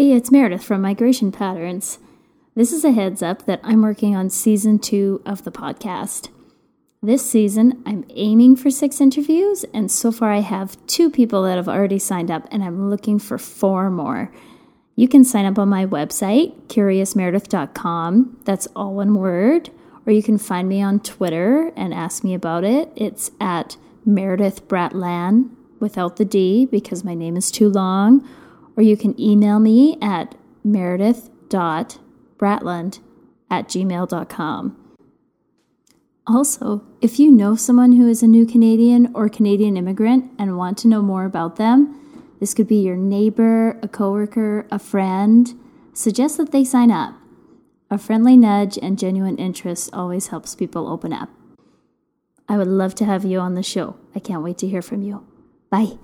Hey, it's Meredith from Migration Patterns. This is a heads up that I'm working on season two of the podcast. This season, I'm aiming for six interviews, and so far I have two people that have already signed up, and I'm looking for four more. You can sign up on my website, curiousmeredith.com. That's all one word. Or you can find me on Twitter and ask me about it. It's at Meredith Bratland without the D because my name is too long or you can email me at meredith.bratland at gmail.com. Also, if you know someone who is a new Canadian or Canadian immigrant and want to know more about them, this could be your neighbor, a coworker, a friend, suggest that they sign up. A friendly nudge and genuine interest always helps people open up. I would love to have you on the show. I can't wait to hear from you. Bye.